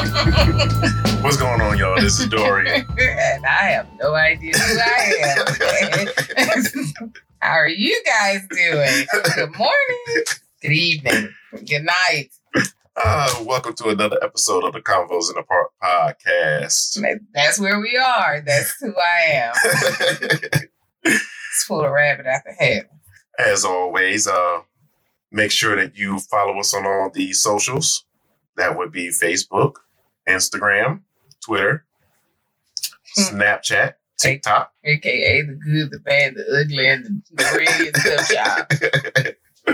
What's going on, y'all? This is Dory. and I have no idea who I am. How are you guys doing? Good morning, good evening, good night. Uh, welcome to another episode of the Convos in the Park podcast. That's where we are. That's who I am. Let's pull a rabbit out the hat. As always, uh, make sure that you follow us on all the socials. That would be Facebook, Instagram, Twitter, Hmm. Snapchat, TikTok. AKA the good, the bad, the ugly, and the, red stuff.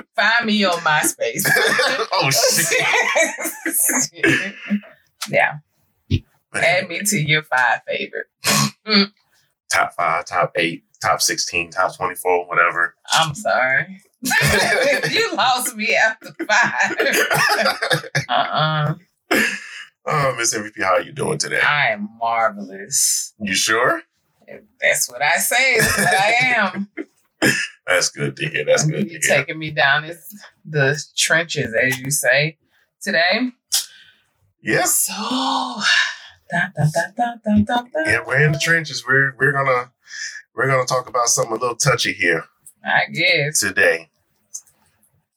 Find me on MySpace. oh shit! yeah. Add me to your five favorite. Top five, top eight, top sixteen, top twenty-four, whatever. I'm sorry. you lost me after five. uh-uh. Oh, Miss MVP, how are you doing today? I am marvelous. You sure? That's what I say. That's what I am. That's good to hear. That's good You're hear. taking me down this, the trenches, as you say, today. Yeah, So, da, da, da, da, da, da, da. yeah, we're in the trenches. We're we're gonna we're gonna talk about something a little touchy here I guess today.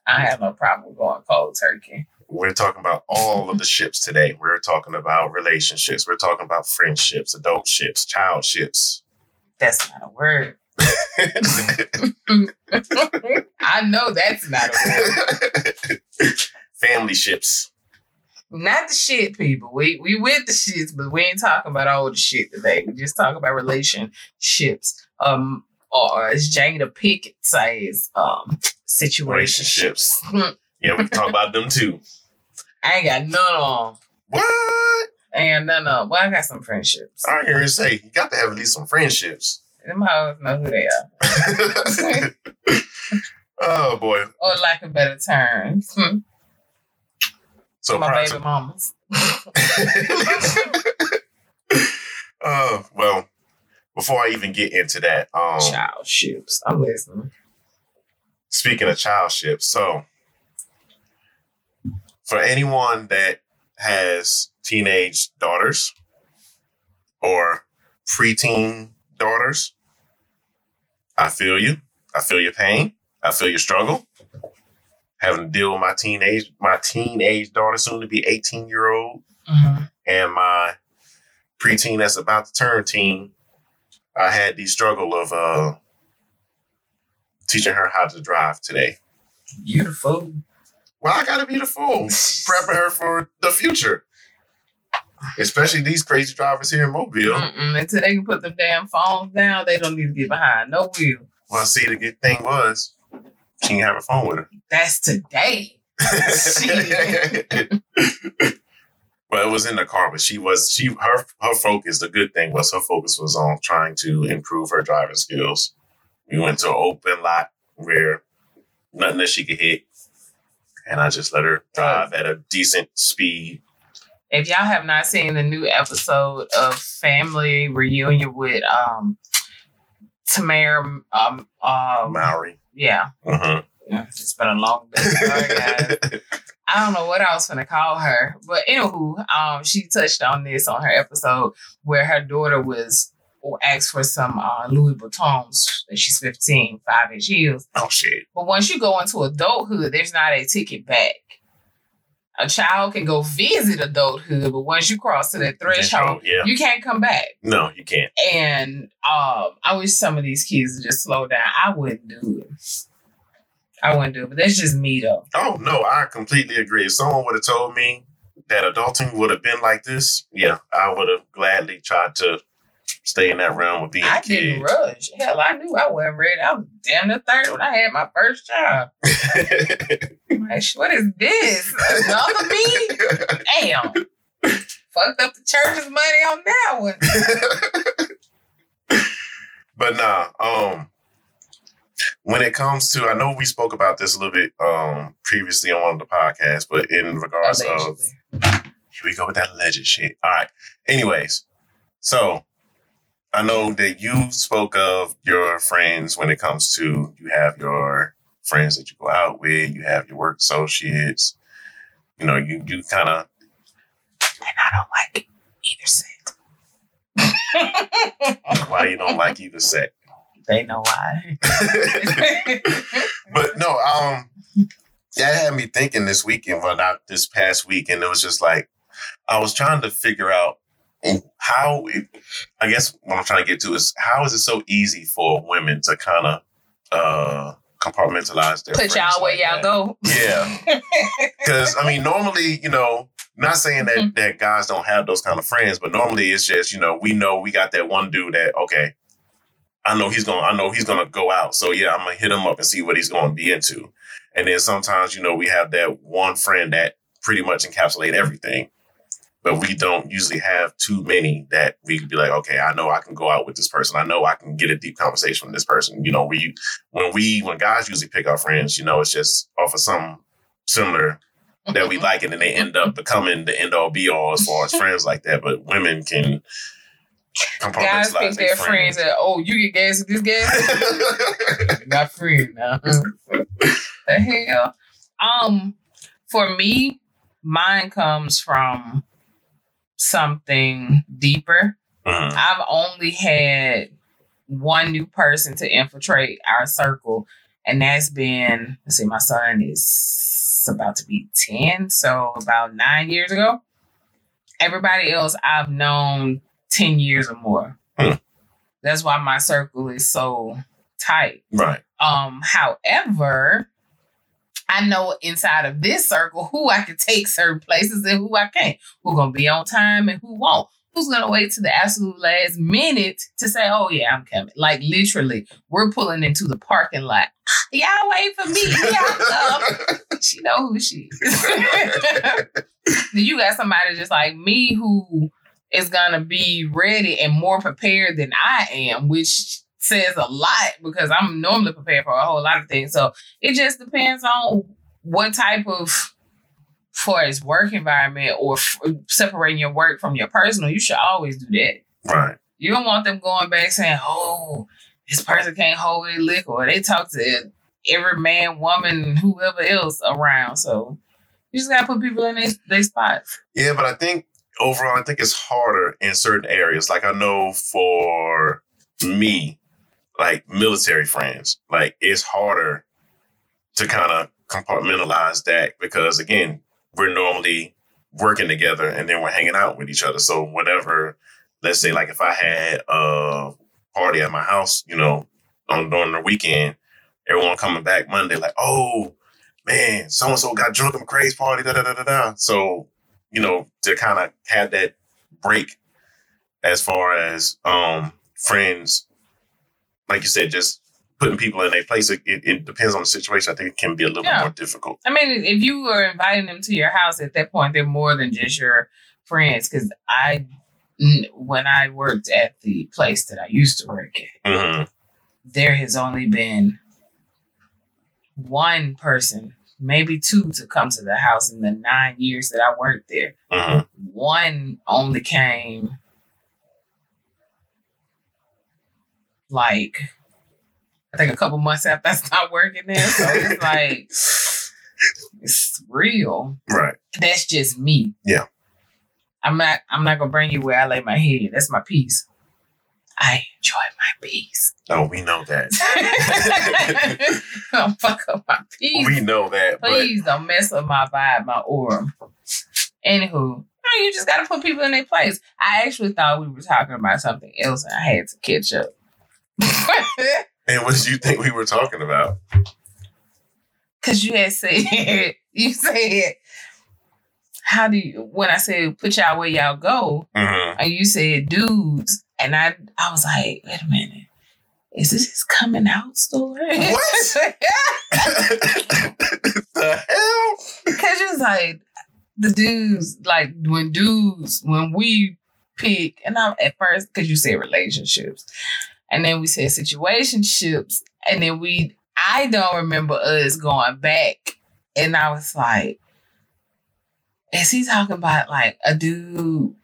I have no problem going cold turkey. We're talking about all of the ships today. We're talking about relationships. We're talking about friendships, adult ships, child ships. That's not a word. I know that's not a word. Family ships. Not the shit, people. We we with the shits, but we ain't talking about all the shit today. We just talk about relationships. Um, or as Jada Pinkett says, um, situationships. Relationships. Yeah, we can talk about them too. I ain't got none of them. What? I ain't got none of them. Well, I got some friendships. I hear you say you got to have at least some friendships. Them hoes know who they are. oh boy. Or lack of better terms. Hmm. So My baby to- mamas. uh, well, before I even get into that, um, Child ships. I'm listening. speaking of child ships, so for anyone that has teenage daughters or preteen daughters, I feel you. I feel your pain. I feel your struggle. Having to deal with my teenage my teenage daughter, soon to be 18 year old, Mhm. and my preteen that's about to turn teen, I had the struggle of uh, teaching her how to drive today. Beautiful. Well, I gotta be the fool, prepping her for the future. Especially these crazy drivers here in Mobile. Mm-mm. Until they can put them damn phones down, they don't need to get behind no wheel. Well, see, the good thing was she didn't have her phone with her. That's today. well, it was in the car, but she was she her her focus. The good thing was her focus was on trying to improve her driving skills. We went to an open lot where nothing that she could hit, and I just let her drive at a decent speed. If y'all have not seen the new episode of Family Reunion with um Tamera um um Mowry. yeah. Mhm. Yeah, It's been a long day. Sorry. I don't know what I was gonna call her, but anywho, um, she touched on this on her episode where her daughter was or ask for some uh, Louis Vuittons. She's 15, five inch heels. oh shit! But once you go into adulthood, there's not a ticket back. A child can go visit adulthood, but once you cross to that threshold, Yeah. you can't come back. No, you can't. And um, I wish some of these kids would just slow down. I wouldn't do it. I wouldn't do it, but that's just me though. Oh no, I completely agree. If someone would have told me that adulting would have been like this, yeah, I would have gladly tried to stay in that realm of being I didn't rush. Hell, I knew I wasn't ready. I was damn the third when I had my first job. Like, what is this? Another me? Damn. Fucked up the church's money on that one. but nah, um, when it comes to, I know we spoke about this a little bit um previously on one of the podcasts, but in regards of Here we go with that alleged shit. All right. Anyways, so I know that you spoke of your friends when it comes to you have your friends that you go out with, you have your work associates. You know, you you kind of and I don't like either sex. Why you don't like either sex? They know why. but no, um, that had me thinking this weekend, well, not this past week, and it was just like I was trying to figure out how. It, I guess what I'm trying to get to is how is it so easy for women to kind of uh compartmentalize their Put y'all where like y'all that? go. Yeah, because I mean, normally, you know, not saying that Mhm. that guys don't have those kind of friends, but normally it's just you know we know we got that one dude that okay, I know he's gonna I know he's gonna go out, so yeah, I'm gonna hit him up and see what he's gonna be into, and then sometimes you know we have that one friend that pretty much encapsulate everything. But we don't usually have too many that we could be like, okay, I know I can go out with this person. I know I can get a deep conversation with this person. You know, we when we when guys usually pick our friends, you know, it's just off of some similar that we like it and they end up becoming the end all be all as far as friends like that. But women can Guys pick compartmentalize their friends and oh, you get gas with this gas? Not friend now. the hell? Um, for me, mine comes from something deeper. Mhm. I've only had one new person to infiltrate our circle, and that's been let's see, my son is about to be 10, so about nine years ago. Everybody else I've known 10 years or more. Hmm. That's why my circle is so tight. Right. Um, however, I know inside of this circle who I can take certain places and who I can't. Who gonna be on time and who won't. Who's gonna wait to the absolute last minute to say, "Oh yeah, I'm coming"? Like literally, we're pulling into the parking lot. Y'all wait for me. Y'all come. She know who she is. you got somebody just like me who is gonna be ready and more prepared than I am, which says a lot because I'm normally prepared for a whole lot of things. So it just depends on what type of for its work environment or f- separating your work from your personal. You should always do that. Right. You don't want them going back saying, "Oh, this person can't hold their liquor," or they talk to every man, woman, whoever else around. So you just gotta put people in their their spots. Yeah, but I think overall, I think it's harder in certain areas. Like I know for me, like military friends, like it's harder to kind of compartmentalize that because again, we're normally working together and then we're hanging out with each other. So whatever, let's say like if I had a party at my house, you know, on during the weekend, everyone coming back Monday, like, oh man, so and so got drunk at crazy party, da da da da da. So you know, to kind of have that break as far as um friends, like you said, just putting people in their place. It, it, depends on the situation. I think it can be a little Yeah. more difficult. I mean, if you are inviting them to your house at that point, they're more than just your friends. Because I, when I worked at the place that I used to work at, hmm there has only been one person, maybe two, to come to the house in the nine years that I worked there. hmm One only came like I think a couple months after I stopped working there. So it's like it's real. Right. That's just me. Yeah. I'm not I'm not gonna bring you where I lay my head. That's my peace. I enjoy my peace. Oh, we know that. don't fuck up my peace. we know that. But Please don't mess up my vibe, my aura. Anywho, you just gotta put people in their place. I actually thought we were talking about something else and I had to catch up. and what did you think we were talking about? Cause you had said you said how do you when I said put y'all where y'all go, hmm and you said dudes, and I I was like, wait a minute. Is this his coming out story? What? the hell? Cause it's like the dudes, like when dudes, when we pick, and I'm at first because you said relationships, and then we said situationships, and then we, I don't remember us going back, and I was like, is he talking about like a dude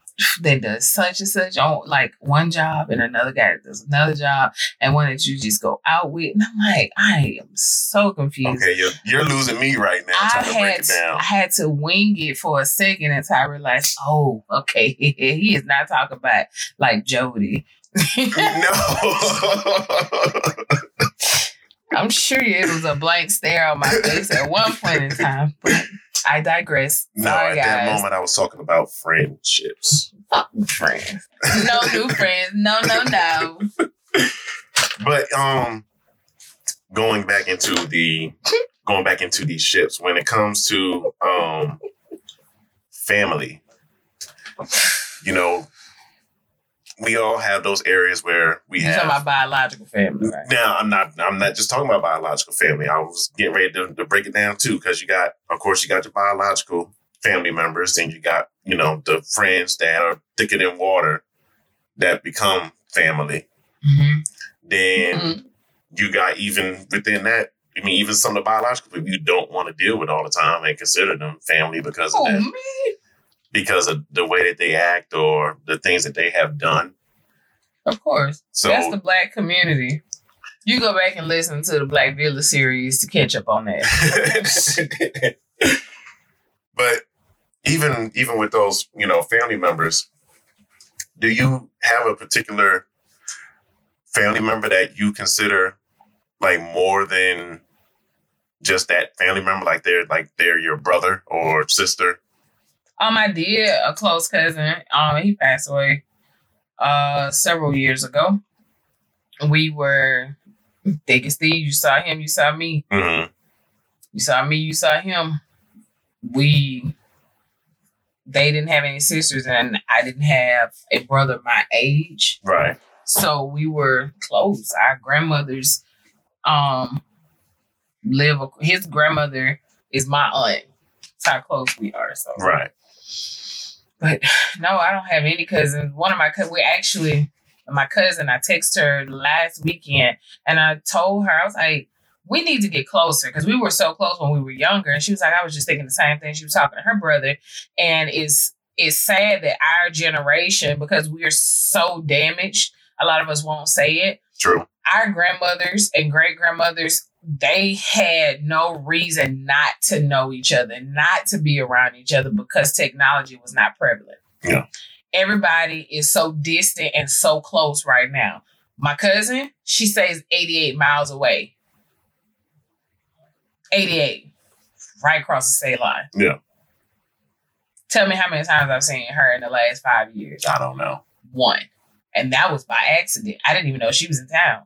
that does such and such on like one job and another guy that does another job and one that you just go out with. And I'm like, I am so confused. Okay, you're, you're losing me right now I trying to break had to. I had to wing it for a second until I realized, oh, okay, he is not talking about like Jody. No. I'm sure it was a blank stare on my face at one point in time, but I digress. no, Sorry, at that moment I was talking about friendships. Fuck friends. No new friends. No, no, no. But um going back into the going back into these ships when it comes to um family you know we all have those areas where we You talking have about biological family, right? now i'm not i'm not just talking about biological family i was getting ready to, to break it down too because you got of course you got your biological family members and you got you know the friends that are thicker than water that become family Mm-hmm. then you got even within that. I mean, even some of the biological people you don't want to deal with all the time and consider them family because of Oh, that, me? Because of the way that they act or the things that they have done. Of course. So That's the black community. You go back and listen to the Black Villa series to catch up on that. but even even with those, you know, family members, do you have a particular family member that you consider like more than just that family member? Like they're like they're your brother or sister? Um, I did a close cousin. Um, he passed away uh several years ago. We were thick and Steve. You saw him, you saw me. Mm-hmm. You saw me, you saw him. We they didn't have any sisters and I didn't have a brother my age. Right. So we were close. Our grandmothers um live his grandmother is my aunt. That's how close we are. So Right. But no, I don't have any cousins. One of my cousins, we actually, my cousin, I texted her last weekend and I told her, I was like, we need to get closer because we were so close when we were younger. And she was like, I was just thinking the same thing. She was talking to her brother. And it's, it's sad that our generation, because we are so damaged, a lot of us won't say it. True. Our grandmothers and great grandmothers, they had no reason not to know each other, not to be around each other because technology was not prevalent. Yeah. Everybody is so distant and so close right now. My cousin, she stays 88 miles away. 88, right across the state line. Yeah. Tell me how many times I've seen her in the last five years I don't know. one. And that was by accident. I didn't even know she was in town.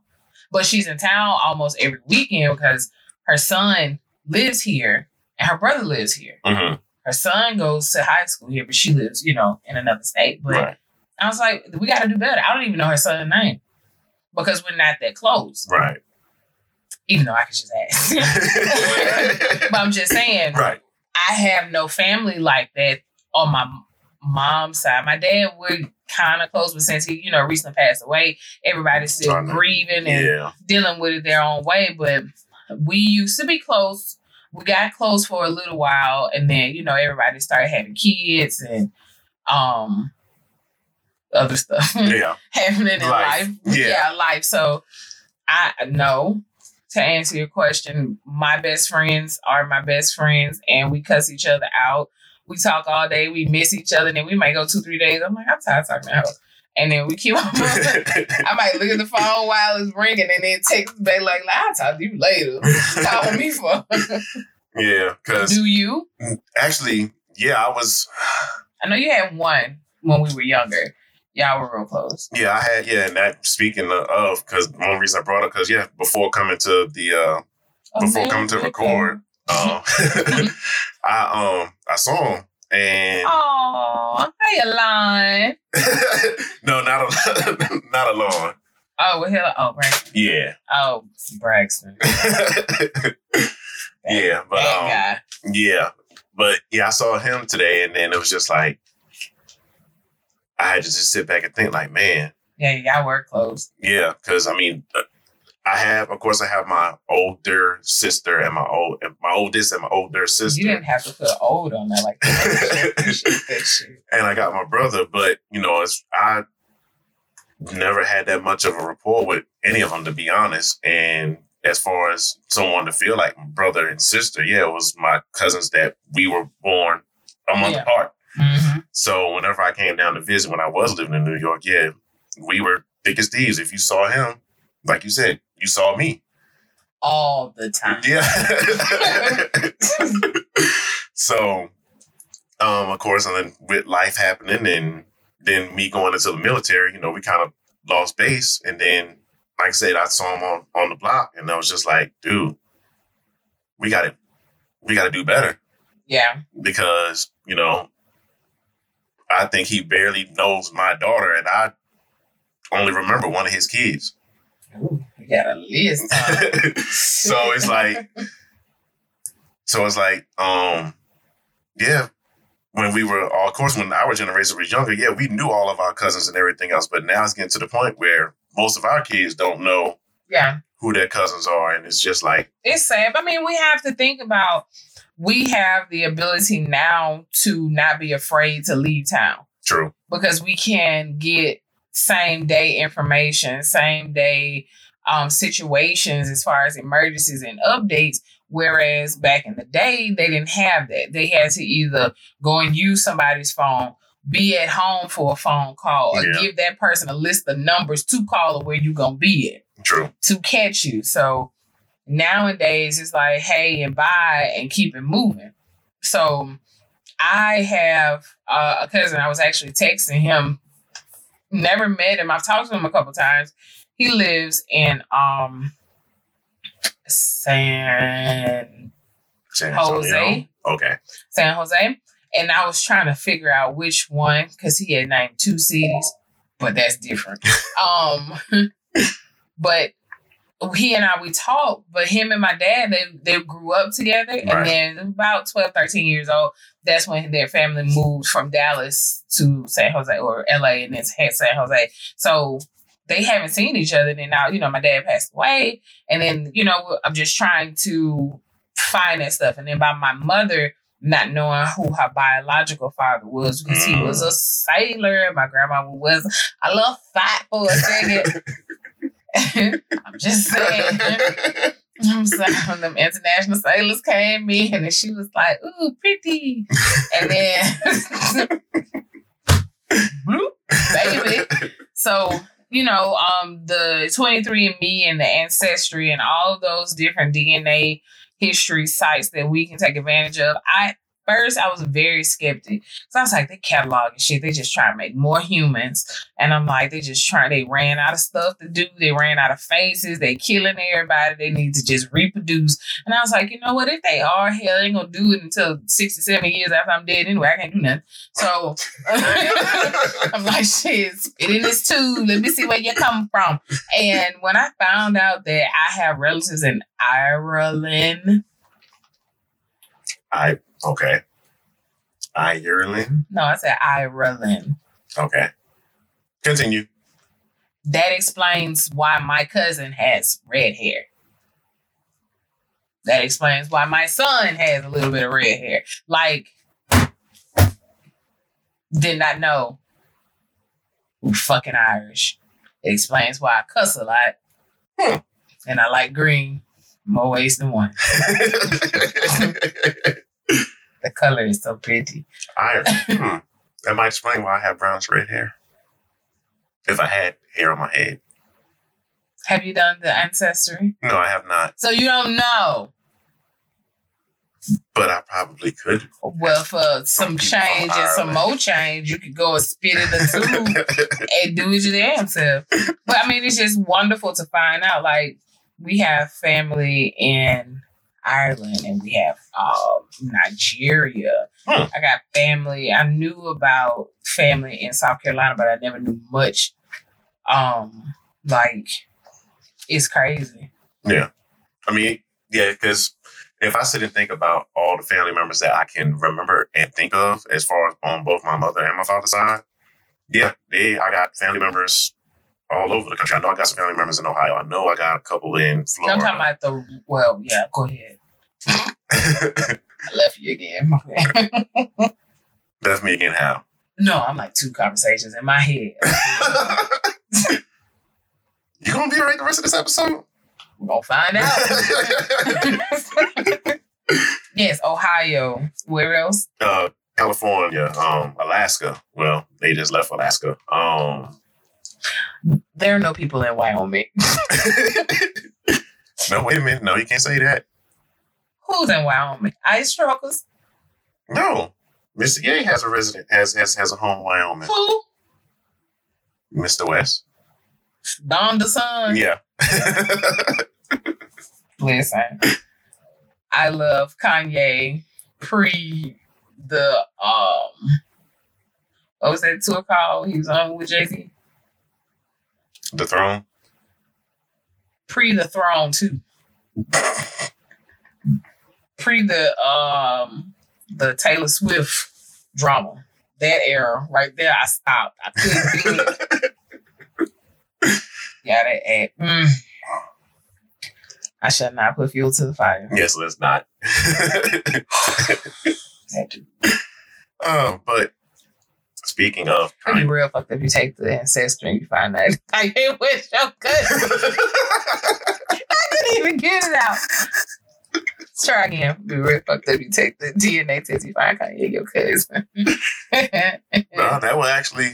But she's in town almost every weekend because her son lives here and her brother lives here. Mm-hmm. Her son goes to high school here, but she lives, you know, in another state. But Right. I was like, we got to do better. I don't even know her son's name because we're not that close, Right. even though I could just ask. but I'm just saying, right. I have no family like that on my mom's side. My dad would kind of close, but since he, you know, recently passed away, everybody's still grieving and Yeah. dealing with it their own way. But we used to be close. We got close for a little while, and then you know everybody started having kids and um other stuff Yeah. happening in Life. life. Yeah. life. So I know to answer your question, my best friends are my best friends, and we cuss each other out. We talk all day. We miss each other, and then we might go two, three days. I'm like, I'm tired of talking to her. And then we keep on. I might look at the phone while it's ringing, and then text back like, "I'll talk to you later." Call me for. yeah. Because Do you? actually, yeah, I was. I know you had one when we were younger. Y'all were real close. Yeah, I had. Yeah, and that speaking of, because one reason I brought it, because yeah, before coming to the uh before coming to record, um, I um I saw him and Oh, hey, Alon. no, not a, not alone. Oh, well, hell, oh, right. Yeah, Oh, Braxton. yeah, but that um, guy. yeah, but yeah, I saw him today, and then it was just like I had to just sit back and think, like, man, Yeah, y'all were close. yeah, because I mean, uh, I have, of course, I have my older sister and my old, my oldest and my older sister. You didn't have to put old on that like that. and I got my brother, but you know, it's I never had that much of a rapport with any of them, to be honest. And as far as someone to feel like brother and sister, yeah, it was my cousins that we were born a month yeah. apart. Mm-hmm. So whenever I came down to visit when I was living in New York, yeah, we were thick as thieves. If you saw him, like you said, you saw me. All the time. Yeah. so, um, of course, and then with life happening and then me going into the military, you know, we kind of lost base. And then, like I said, I saw him on, on the block and I was just like, dude, we got to, we got to do better. Yeah. Because, you know, I think he barely knows my daughter and I only remember one of his kids. Ooh, you got a list. So it's like, so it's like, um, yeah. When we were, of course, when our generation was younger, yeah, we knew all of our cousins and everything else. But now it's getting to the point where most of our kids don't know, yeah, who their cousins are, and it's just like it's sad. I mean, we have to think about we have the ability now to not be afraid to leave town. True. Because we can get same day information, same day um, situations as far as emergencies and updates. Whereas back in the day, they didn't have that. They had to either go and use somebody's phone, be at home for a phone call, or yeah. give that person a list of numbers to call or where you're gonna be at. True. To catch you. So nowadays it's like, hey and bye and keep it moving. So I have uh, a cousin. I was actually texting him never met him. I've talked to him a couple times. He lives in um San, San Jose. Okay. San Jose. And I was trying to figure out which one because he had named two cities, but that's different. um, but he and I we talked, but him and my dad they they grew up together, right. and then about 12, 13 years old, that's when their family moved from Dallas to San Jose or LA, and then San Jose. So they haven't seen each other. And now you know my dad passed away, and then you know I'm just trying to find that stuff, and then by my mother not knowing who her biological father was because he was a sailor. My grandma was I love fat for a second. I'm just saying. I'm saying when them international sailors came in and she was like, ooh, pretty. And then baby. So, you know, um, the 23andMe and the Ancestry and all of those different DNA history sites that we can take advantage of. I first I was very skeptic. So I was like, they catalog and shit. They just try to make more humans. And I'm like, they just trying, they ran out of stuff to do. They ran out of faces. They killing everybody. They need to just reproduce. And I was like, you know what? If they are, hell, they ain't gonna do it until 67 years after I'm dead anyway. I can't do nothing. So I'm like, shit, spit in this tube. Let me see where you're coming from. And when I found out that I have relatives in Ireland, I Okay. I Ireland? No, I said Ireland. Okay. Continue. That explains why my cousin has red hair. That explains why my son has a little bit of red hair. Like, did not know. fucking Irish. It explains why I cuss a lot. Hmm. And I like green more ways than one. the color is so pretty. I hmm, that might explain why I have brownish red hair. If I had hair on my head. Have you done the ancestry? No, I have not. So you don't know. But I probably could. Well, for some change and some more change, you could go and spit in the tube and do it your damn self. But I mean, it's just wonderful to find out. Like we have family in Ireland and we have um, Nigeria. Hmm. I got family. I knew about family in South Carolina, but I never knew much. Um, like it's crazy. Yeah, I mean, yeah, because if I sit and think about all the family members that I can remember and think of, as far as on both my mother and my father's side, yeah, they I got family members all over the country. I know I got some family members in Ohio. I know I got a couple in I'm Florida. talking about the well, yeah, go ahead. I left you again. That's me again. How? no, I'm like two conversations in my head. you gonna be all right the rest of this episode? We're gonna find out. yes, Ohio. Where else? uh, California, um, Alaska. Well, they just left Alaska. Um, There are no people in Wyoming. no, wait a minute. No, you can't say that. Who's in Wyoming? Ice truckers. No, Mr. Ye has a resident has has has a home in Wyoming. Who? Mr. West. Don the Sun. Yeah. Listen, I love Kanye pre the um what was that tour called? He was on with Jay Z. the throne. Pre the throne too. Pre the um the Taylor Swift drama. That era right there, I stopped. I couldn't do it. Yeah, that. Mm. I shall not put fuel to the fire. yes, let's not. Um, but speaking of, It'd be real fucked if you take the ancestry and you find that I ain't with your cousin. I couldn't even get it out. Let's try again. It'd be real fucked if you take the DNA test, you find Kanye your cousin. no, that would actually,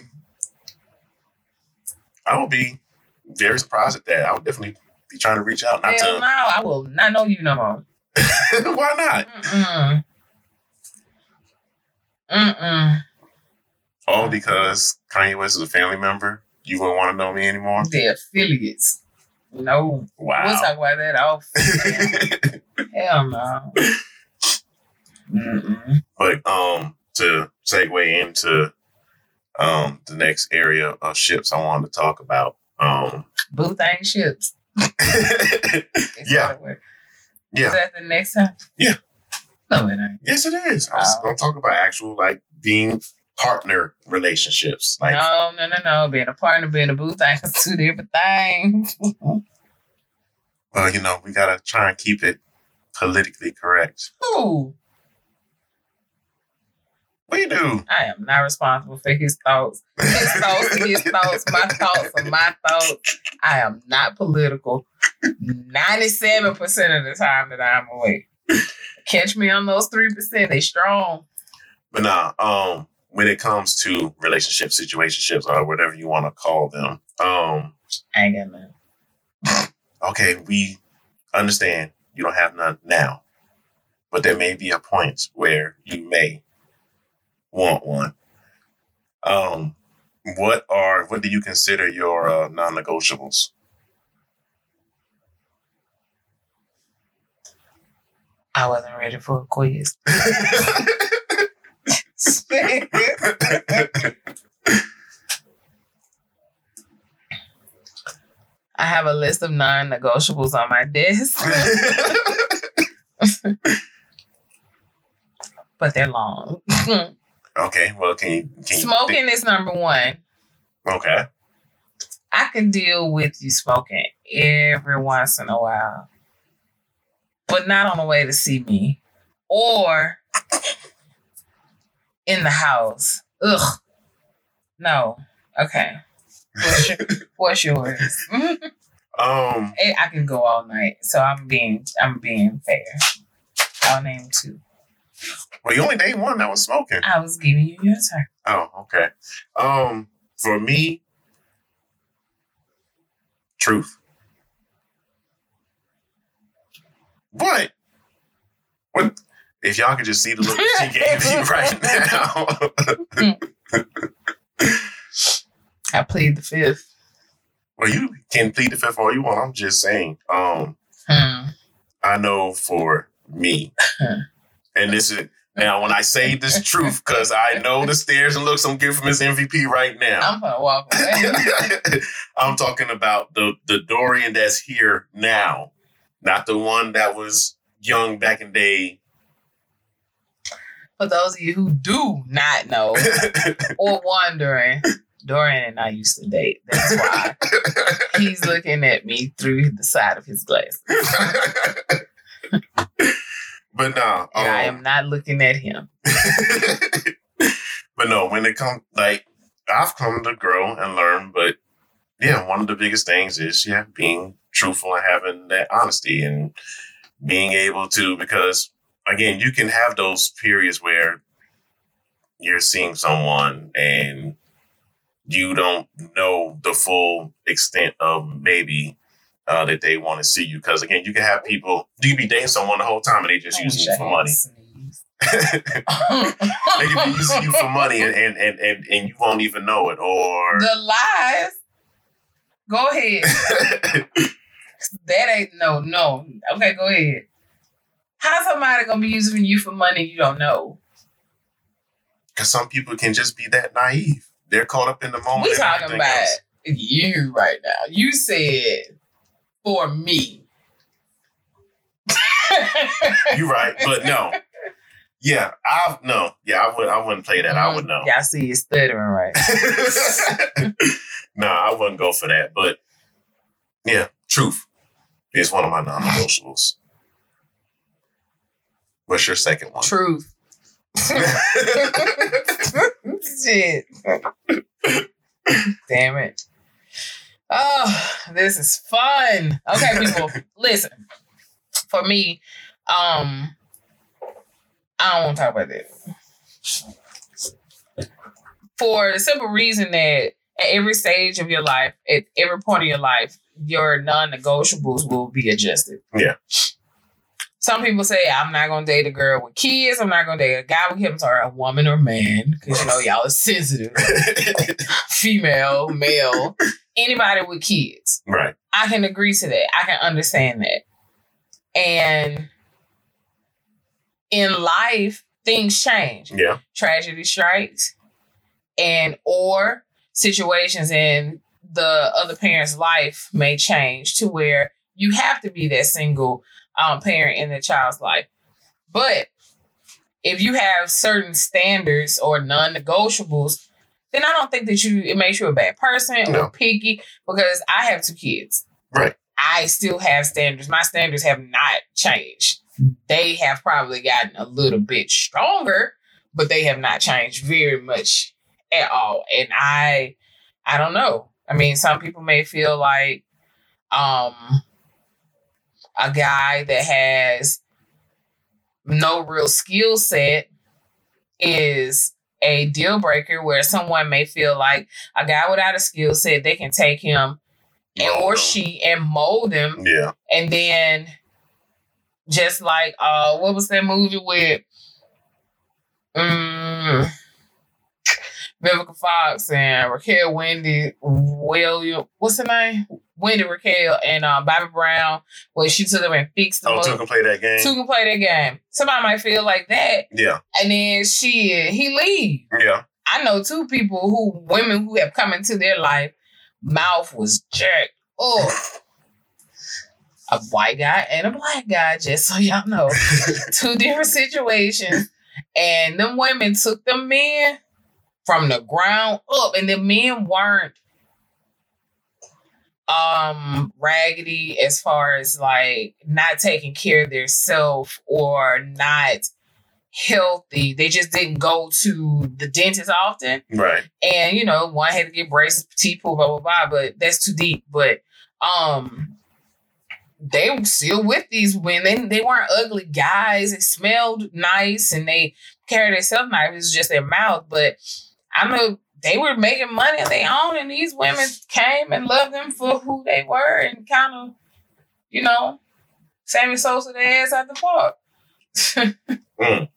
I would be very surprised at that. I would definitely be trying to reach out. Not Hell no, I will not know you no more. Why not? Mm-mm. Mm-mm. All because Kanye West is a family member. You wouldn't want to know me anymore. They're affiliates. No. Wow. We'll talk about that off. Hell no. Mm-mm. but um, to segue into um the next area of ships I wanted to talk about. Um, Boo thing ships. Yeah. Yeah. Is that the next time? Yeah. No, it ain't. yes, it is. I was Oh. talk about actual like being partner relationships. Like, no, no, no, no. Being a partner, being a boo thing is two different things. well, you know, we gotta try and keep it politically correct. Ooh, We do. I am not responsible for his thoughts. His thoughts are his thoughts. My thoughts are my thoughts. I am not political. 97% of the time that I'm awake. Catch me on those 3%. They strong. But nah, um, when it comes to relationship situationships or whatever you want to call them, um, I ain't got none. okay, we understand you don't have none now, but there may be a point where you may want one. Um, what are what do you consider your uh, non-negotiables? I wasn't ready for a quiz. I have a list of non negotiables on my desk, but they're long. okay, well, can you can you Smoking is number one. okay, I can deal with you smoking every once in a while, but not on the way to see me or in the house. Ugh. No. Okay. What's, your, what's yours? um, I can go all night, so I'm being I'm being fair. I'll name two. well, you only named one that was smoking. I was giving you your turn. Oh, okay. Um, for me, truth. But what if y'all could just see the look she gave you right now? I plead the fifth. well, you can plead the fifth all you want. I'm just saying. Um, Hmm. I know for me, and this is now when I say this truth because I know the stares and looks I'm getting from this MVP right now. I'm gonna walk away. I'm talking about the the Dorian that's here now, not the one that was young back in day. For those of you who do not know or wondering, Dorian and I used to date. That's why he's looking at me through the side of his glasses. but no, And I um, am not looking at him. but no, when it comes like I've come to grow and learn, but yeah, one of the biggest things is yeah, being truthful and having that honesty and being able to because again, you can have those periods where you're seeing someone and you don't know the full extent of maybe uh, that they want to see you. Because again, you can have people you can be dating someone the whole time and they just I using you for money. they can be using you for money and, and, and, and, and you won't even know it or The lies. Go ahead. That ain't no, no. Okay, go ahead. How's somebody gonna be using you for money you don't know? because some people can just be that naive. They're caught up in the moment. We and talking about else. you right now. You said for me. You're right, but no. Yeah, I no. Yeah, I would. I wouldn't play that. I mm-hmm. would know. Yeah, I see you stuttering right. no, I wouldn't go for that. But yeah, truth is one of my non-negotiables. What's your second one? Truth. Shit. Damn it. Oh, this is fun. Okay, people, listen. For me, um, I don't want to talk about that. For the simple reason that at every stage of your life, at every point of your life, your non-negotiables will be adjusted. Yeah. Some people say I'm not gonna date a girl with kids. I'm not gonna date a guy with kids. I'm a woman or man, because you know y'all are sensitive. Female, male, anybody with kids. right. I can agree to that. I can understand that. And in life, things change. Yeah. Tragedy strikes, and or situations in the other parent's life may change to where you have to be that single um, parent in the child's life. But if you have certain standards or non-negotiables, then I don't think that you it makes you a bad person No. or picky because I have two kids. Right. I still have standards. My standards have not changed. They have probably gotten a little bit stronger, but they have not changed very much at all. And I I don't know. I mean, some people may feel like um a guy that has no real skill set is a deal breaker where someone may feel like a guy without a skill set they can take him and, or she and mold him Yeah. and then just like uh what was that movie with um Vivica Fox and Raquel Wendy William what's her name? Wendy Raquel and uh, Bobby Brown where she took them and fixed them Oh, up. can play that game. Two can play that game. Somebody might feel like that, Yeah. and then she he leave. Yeah. I know two people who women who have come into their life, mouth was jerked Oh. A white guy and a black guy, just so y'all know. two different situations. And them women took them men from the ground up. And the men weren't um raggedy as far as like not taking care of their self or not healthy. They just didn't go to the dentist often. Right. And you know, one had to get braces, teeth pulled, blah blah blah. But that's too deep. But um, they were still with these women. They weren't ugly guys. They smelled nice and they carried themselves nice. It was just their mouth. But I know they were making money on their own, and these women came and loved them for who they were, and kind of, you know, Sammy Sosa their ass at the park. Mm.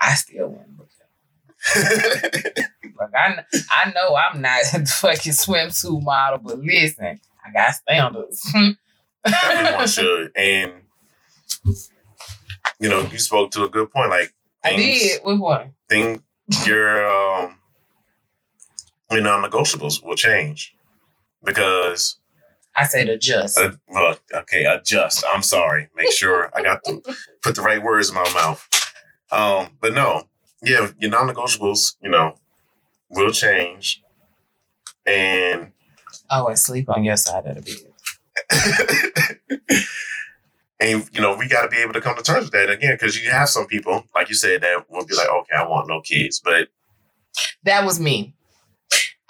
I still wouldn't look Like I, I know I'm not a fucking swimsuit model, but listen, I got standards. Everyone should. And you know, you spoke to a good point. Like I things- did. Which one? Thing your um your non-negotiables will change because I said adjust. uh, well, okay, adjust. I'm sorry. Make sure I got to put the right words in my mouth. Um, but no, yeah, your non-negotiables, you know, will change. and Oh, and sleep on your side of the bed. and you know we got to be able to come to terms with that again because you have some people like you said that will be like okay i want no kids but That was me.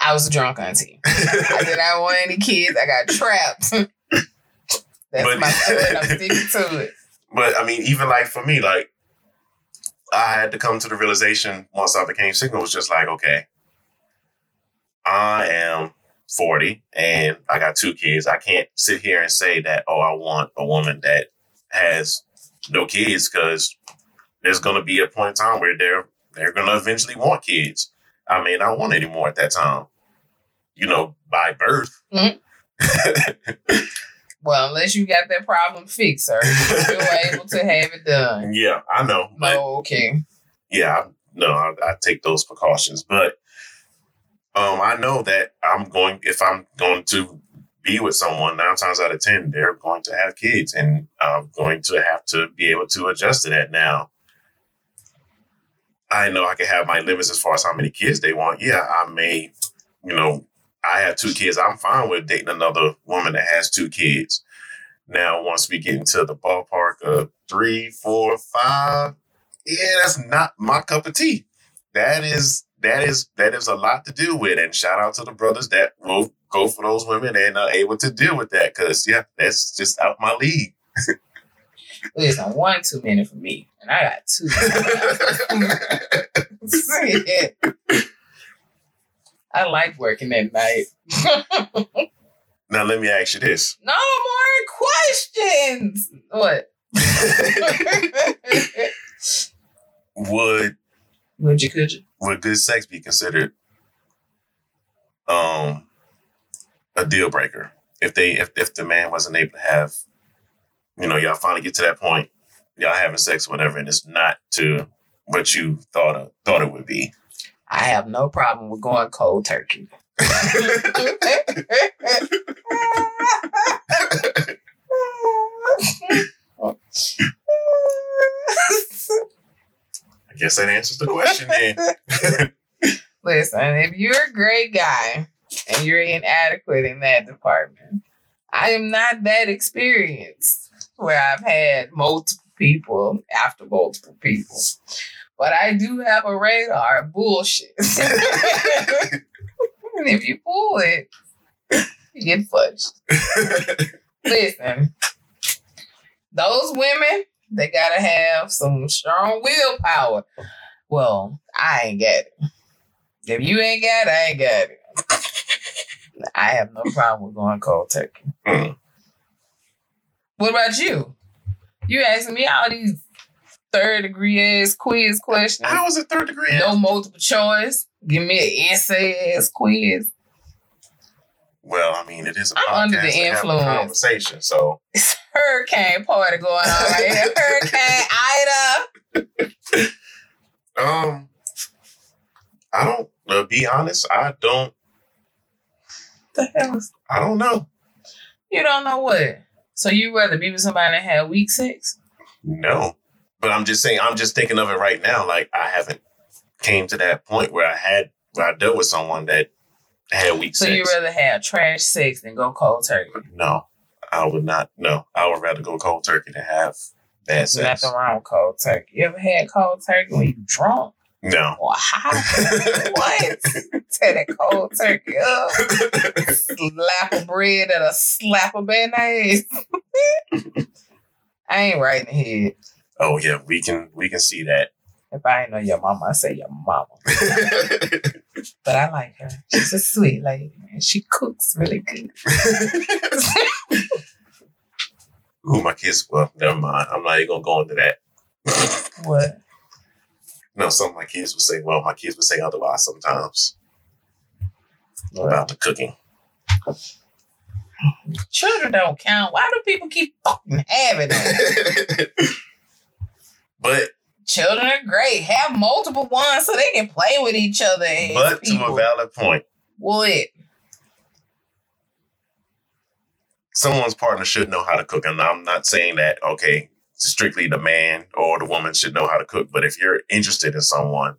I was a drunk auntie. I did not want any kids. I got trapped. That's But- my story. I'm sticking to it. but i mean even like for me like i had to come to the realization once i became single was just like okay i am 40 and i got two kids i can't sit here and say that oh i want a woman that has no kids because there's going to be a point in time where they're they're going to eventually want kids i may not want any more at that time you know by birth Mhm. Well, unless you got that problem fixed, sir, you're able to have it done. yeah i know Oh, okay. yeah, no, I, I take those precautions, but um, I know that I'm going if I'm going to be with someone nine times out of ten, they're going to have kids, and I'm going to have to be able to adjust to that. Now, I know I can have my limits as far as how many kids they want. Yeah, I may, you know, I have two kids. I'm fine with dating another woman that has two kids. Now, once we get into the ballpark of three, four, five, yeah, that's not my cup of tea. That is that is that is a lot to deal with. And shout out to the brothers that will go for those women and are able to deal with that. Cause yeah, that's just out my league. Listen, one too many for me, and I got two. I like working at night. now let me ask you this. no more questions. What? Would Would you? Could you? would good sex be considered um a deal breaker? If they if, if the man wasn't able to have, you know, y'all finally get to that point, y'all having sex, whatever, and it's not to what you thought of, thought it would be. I have no problem with going cold turkey. I guess that answers the question then. Listen, if you're a great guy and you're inadequate in that department, I am not that experienced where I've had multiple people after multiple people. But I do have a radar bullshit. and if you pull it, you get fudged. Listen, those women, they gotta have some strong willpower. Well, I ain't got it. If you ain't got it, I ain't got it. I have no problem with going cold turkey. Mm. What about you? You asking me all these third degree ass quiz question. How was it third degree? No multiple choice. Give me an essay ass quiz. Well, I mean, it is a I'm under the podcast have a influence. conversation. So It's hurricane party going on right here. Hurricane Ida. Um, I don't. To be honest, I don't. The hell is- I don't know. You don't know what? So you rather be with somebody that had weak sex? No, but I'm just saying. I'm just thinking of it right now. Like I haven't came to that point where I had where I dealt with someone that had weak So sex. So you rather have trash sex than go cold turkey? no, I would not. No, I would rather go cold turkey than have bad There's sex. nothing wrong with cold turkey. You ever had cold turkey when you drunk No. high? what? Tear that cold turkey up. Slap a bread and a slap a mayonnaise. I ain't right in the head. Oh yeah, we can we can see that. If I ain't know your mama, I say your mama. But I like her. She's a sweet lady, and she cooks really good. Ooh, my kids. Well, never mind. I'm not even gonna go into that. What? no, some of my kids would say. Well, my kids would say otherwise sometimes about the cooking. Children don't count. Why do people keep fucking having them? But Children are great. Have multiple ones so they can play with each other. but to a valid point, what? someone's partner should know how to cook. And I'm not saying that, okay, strictly the man or the woman should know how to cook. But if you're interested in someone,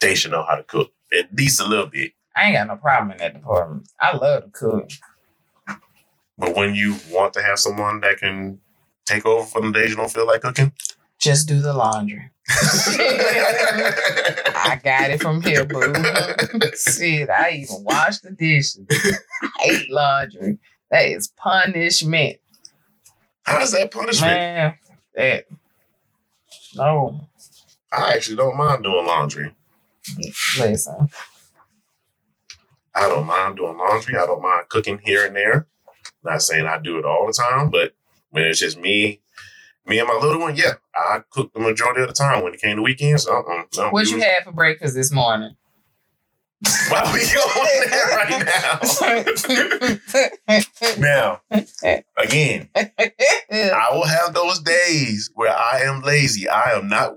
they should know how to cook. At least a little bit. I I ain't got no problem in that department. I love to cook. But when you want to have someone that can take over for the days you don't feel like cooking, Just do the laundry. I got it from here, boo. Shit, I even wash the dishes. I hate laundry. That is punishment. how is that punishment? Man, that no. I actually don't mind doing laundry. Listen. I don't mind doing laundry. I don't mind cooking here and there. Not saying I do it all the time, but when it's just me, me and my little one, yeah, I cook the majority of the time. When it came to weekends, uh-uh, no. What you was- had for breakfast this morning? Why we going there right now? now, again, I will have those days where I am lazy. I am not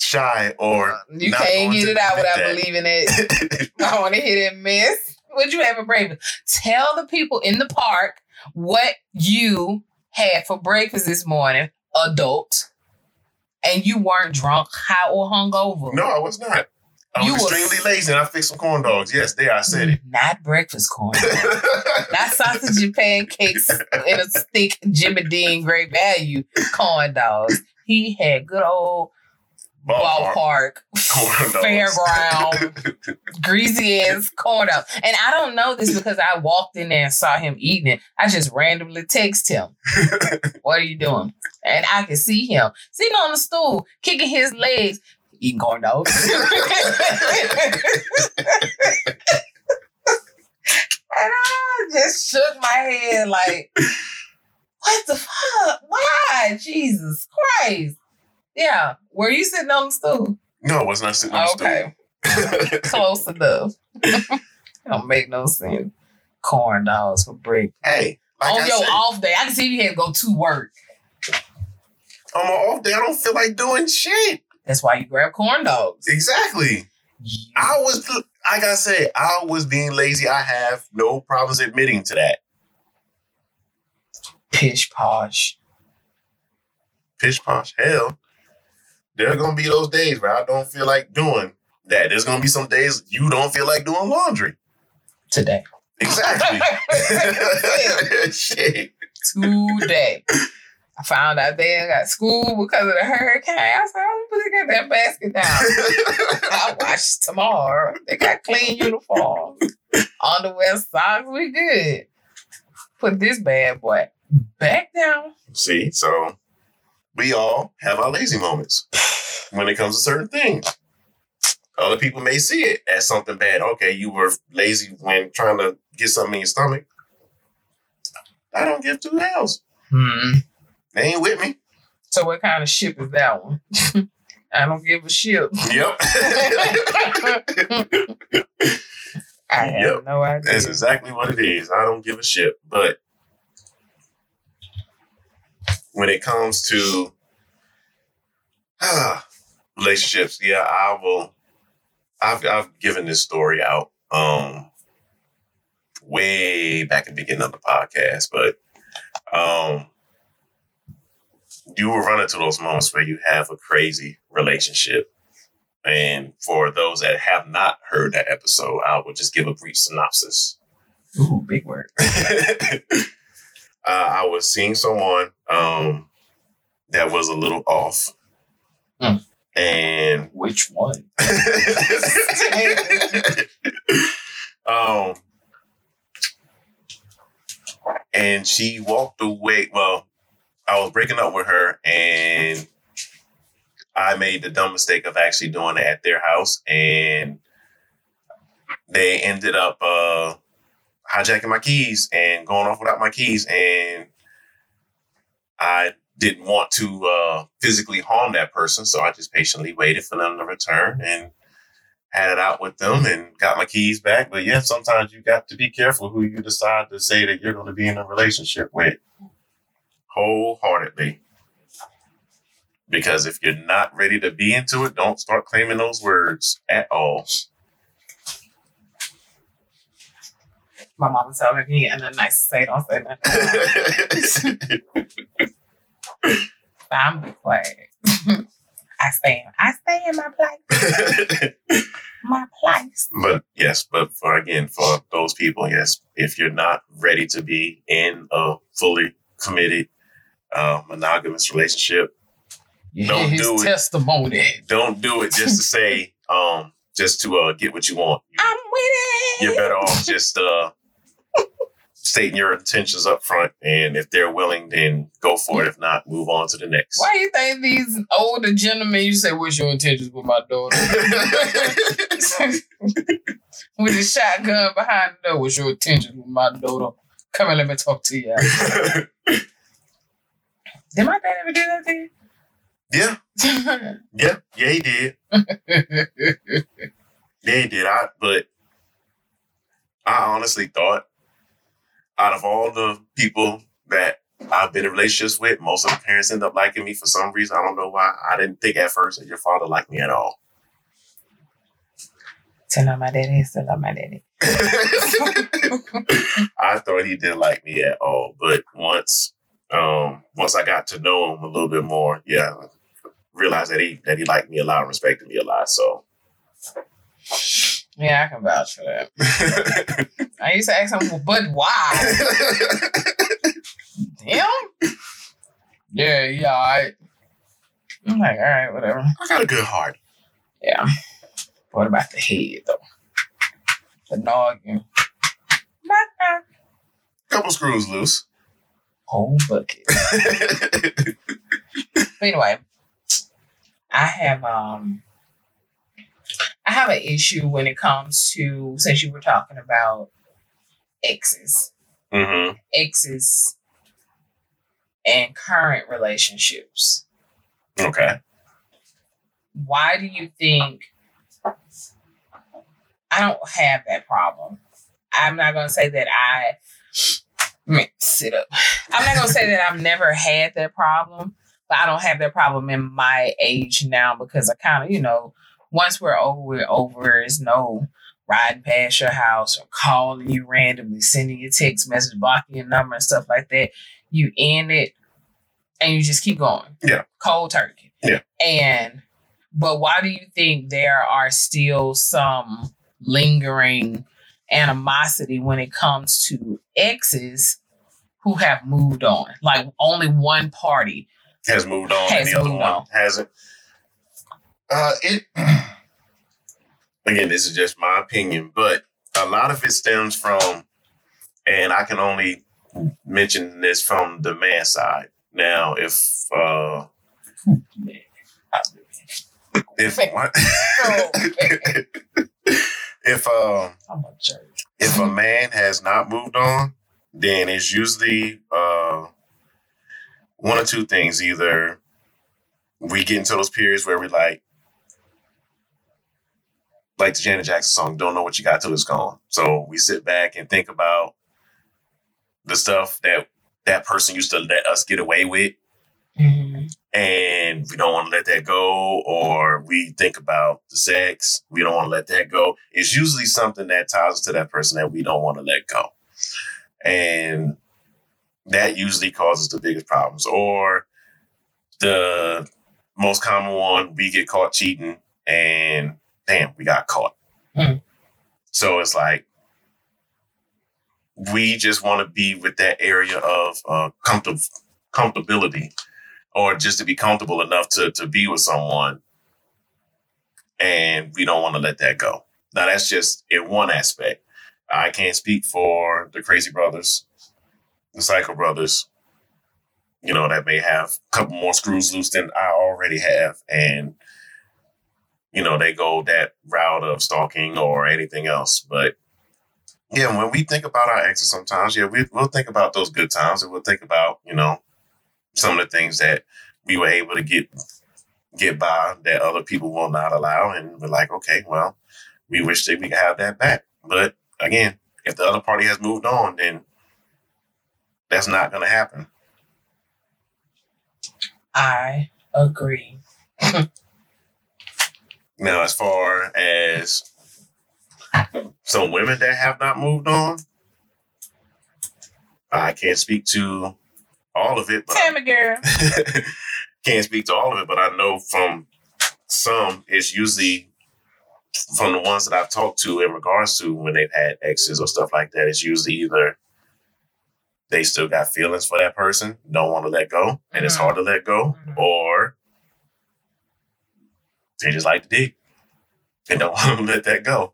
shy or you can't get it out without that. believing it. I want to hit that miss. What you have for breakfast? Tell the people in the park what you had for breakfast this morning, adult, and you weren't drunk, high, or hungover. No, I was not. I was You was- extremely lazy and I fixed some corn dogs. Yes, there, I said it. Not breakfast corn. Not sausage and pancakes in a thick Jimmy Dean great value corn dogs. He had good old Ballpark. ballpark, Corn dogs. fairground, greasy ass corn dogs. And I don't know this because I walked in there and saw him eating it. I just randomly text him, What are you doing? And I can see him sitting on the stool, kicking his legs, eating corn dogs. And I just shook my head like, what the fuck? Why? Jesus Christ. Yeah. Were you sitting on the stool? no, I was not sitting on the Okay. stool. Close enough. Don't make no sense. Corn dogs for break. hey, like on I your said, off day, I can see you had to go to work. on my off day, I don't feel like doing shit. That's why you grab corn dogs. Exactly. I was, like I said, I was being lazy. I have no problems admitting to that. Pish posh. Pish posh. Hell, there are going to be those days where I don't feel like doing that. There's going to be some days you don't feel like doing laundry. Today. Exactly. shit. Today. I found out they got school because of the hurricane. I said, oh, put that basket down. I'll wash tomorrow. They got clean uniforms, underwear, socks. We good. Put this bad boy back down. See, so we all have our lazy moments when it comes to certain things. Other people may see it as something bad. Okay, you were lazy when trying to get something in your stomach. I don't give two hells. Hmm. They ain't with me. So what kind of ship is that one? I don't give a shit. Yep. I have Yep. no idea. That's exactly what it is. I don't give a shit. But when it comes to ah, relationships, yeah, I will. I've I've given this story out um way back at the beginning of the podcast, but um you will run into those moments where you have a crazy relationship. And for those that have not heard that episode, I will just give a brief synopsis. Ooh, big word. uh, I was seeing someone um, that was a little off. Hmm. And Which one? um, and she walked away. Well, I was breaking up with her, and I made the dumb mistake of actually doing it at their house, and they ended up uh, hijacking my keys and going off without my keys, and I didn't want to uh, physically harm that person, so I just patiently waited for them to return and had it out with them and got my keys back. But yeah, sometimes you got to be careful who you decide to say that you're going to be in a relationship with wholeheartedly. Because if you're not ready to be into it, don't start claiming those words at all. My mama told me if you ain't nothing nice to say, don't say nothing. I'm be quiet. I stay in, I stay in my place. my place. But yes, but for again, for those people, yes, if you're not ready to be in a fully committed uh, monogamous relationship, You Don't his do it. testimony. don't do it just to say, um, just to uh, get what you want. I'm with it. You're better off just uh, stating your intentions up front, and if they're willing, then go for it. If not, move on to the next. Why do you think these older gentlemen, you say, what's your intentions with my daughter? with a shotgun behind the door, what's your intentions with my daughter? Come and let me talk to you. Did my dad ever do that to you? yeah, yeah, yeah, he did. Yeah, he did. I, but I honestly thought out of all the people that I've been in relationships with, most of the parents end up liking me for some reason. I don't know why. I didn't think at first that your father liked me at all. Tell on my daddy, he still love my daddy. I thought he didn't like me at all. But once um once I got to know him a little bit more, yeah, I realized that he that he liked me a lot and respected me a lot. So Yeah, I can vouch for that. I used to ask him, well, but why? Damn. Yeah, yeah, I. I'm like, all right, whatever. I got a good heart. Yeah. What about the head, though? The noggin. Couple screws loose. Whole bucket. But anyway, I have um I have an issue when it comes to since you were talking about exes. mm-hmm. exes and current relationships. Okay. Why do you think I don't have that problem? I'm not going to say that I sit up. I'm not going to say that I've never had that problem, but I don't have that problem in my age now because I kind of, you know, once we're over, we're over. There's no riding past your house or calling you randomly, sending you text message, blocking your number and stuff like that. You end it and you just keep going. Yeah. Cold turkey. Yeah. And but why do you think there are still some lingering animosity when it comes to exes who have moved on? Like only one party. Has moved on Has and the other moved one on. hasn't. Uh it again, this is just my opinion, but a lot of it stems from and I can only mention this from the man side. Now, if uh if if um a if a man has not moved on, then it's usually uh, one or two things. Either we get into those periods where we like, like the Janet Jackson song, "Don't know what you got till it's gone." So we sit back and think about the stuff that that person used to let us get away with, Mhm. and we don't want to let that go, or we think about the sex, we don't want to let that go. It's usually something that ties us to that person that we don't want to let go. And that usually causes the biggest problems. Or the most common one, we get caught cheating and damn, we got caught. Hmm. So it's like, we just want to be with that area of uh, comfort- comfortability or just to be comfortable enough to, to be with someone. And we don't want to let that go. Now, that's just in one aspect. I can't speak for the Crazy Brothers, the Psycho Brothers, you know, that may have a couple more screws loose than I already have. And, you know, they go that route of stalking or anything else. But yeah, when we think about our exes sometimes, yeah, we, we'll think about those good times and we'll think about, you know, some of the things that we were able to get get by that other people will not allow. And we're like, okay, well, we wish that we could have that back. But again, if the other party has moved on, then that's not going to happen. I agree. Now, as far as some women that have not moved on, I can't speak to all of it, but Tammy girl. can't speak to all of it, but I know from some, it's usually from the ones that I've talked to in regards to when they've had exes or stuff like that, it's usually either they still got feelings for that person, don't want to let go, and it's Mhm. hard to let go, Mhm. or they just like to dig and don't want to let that go.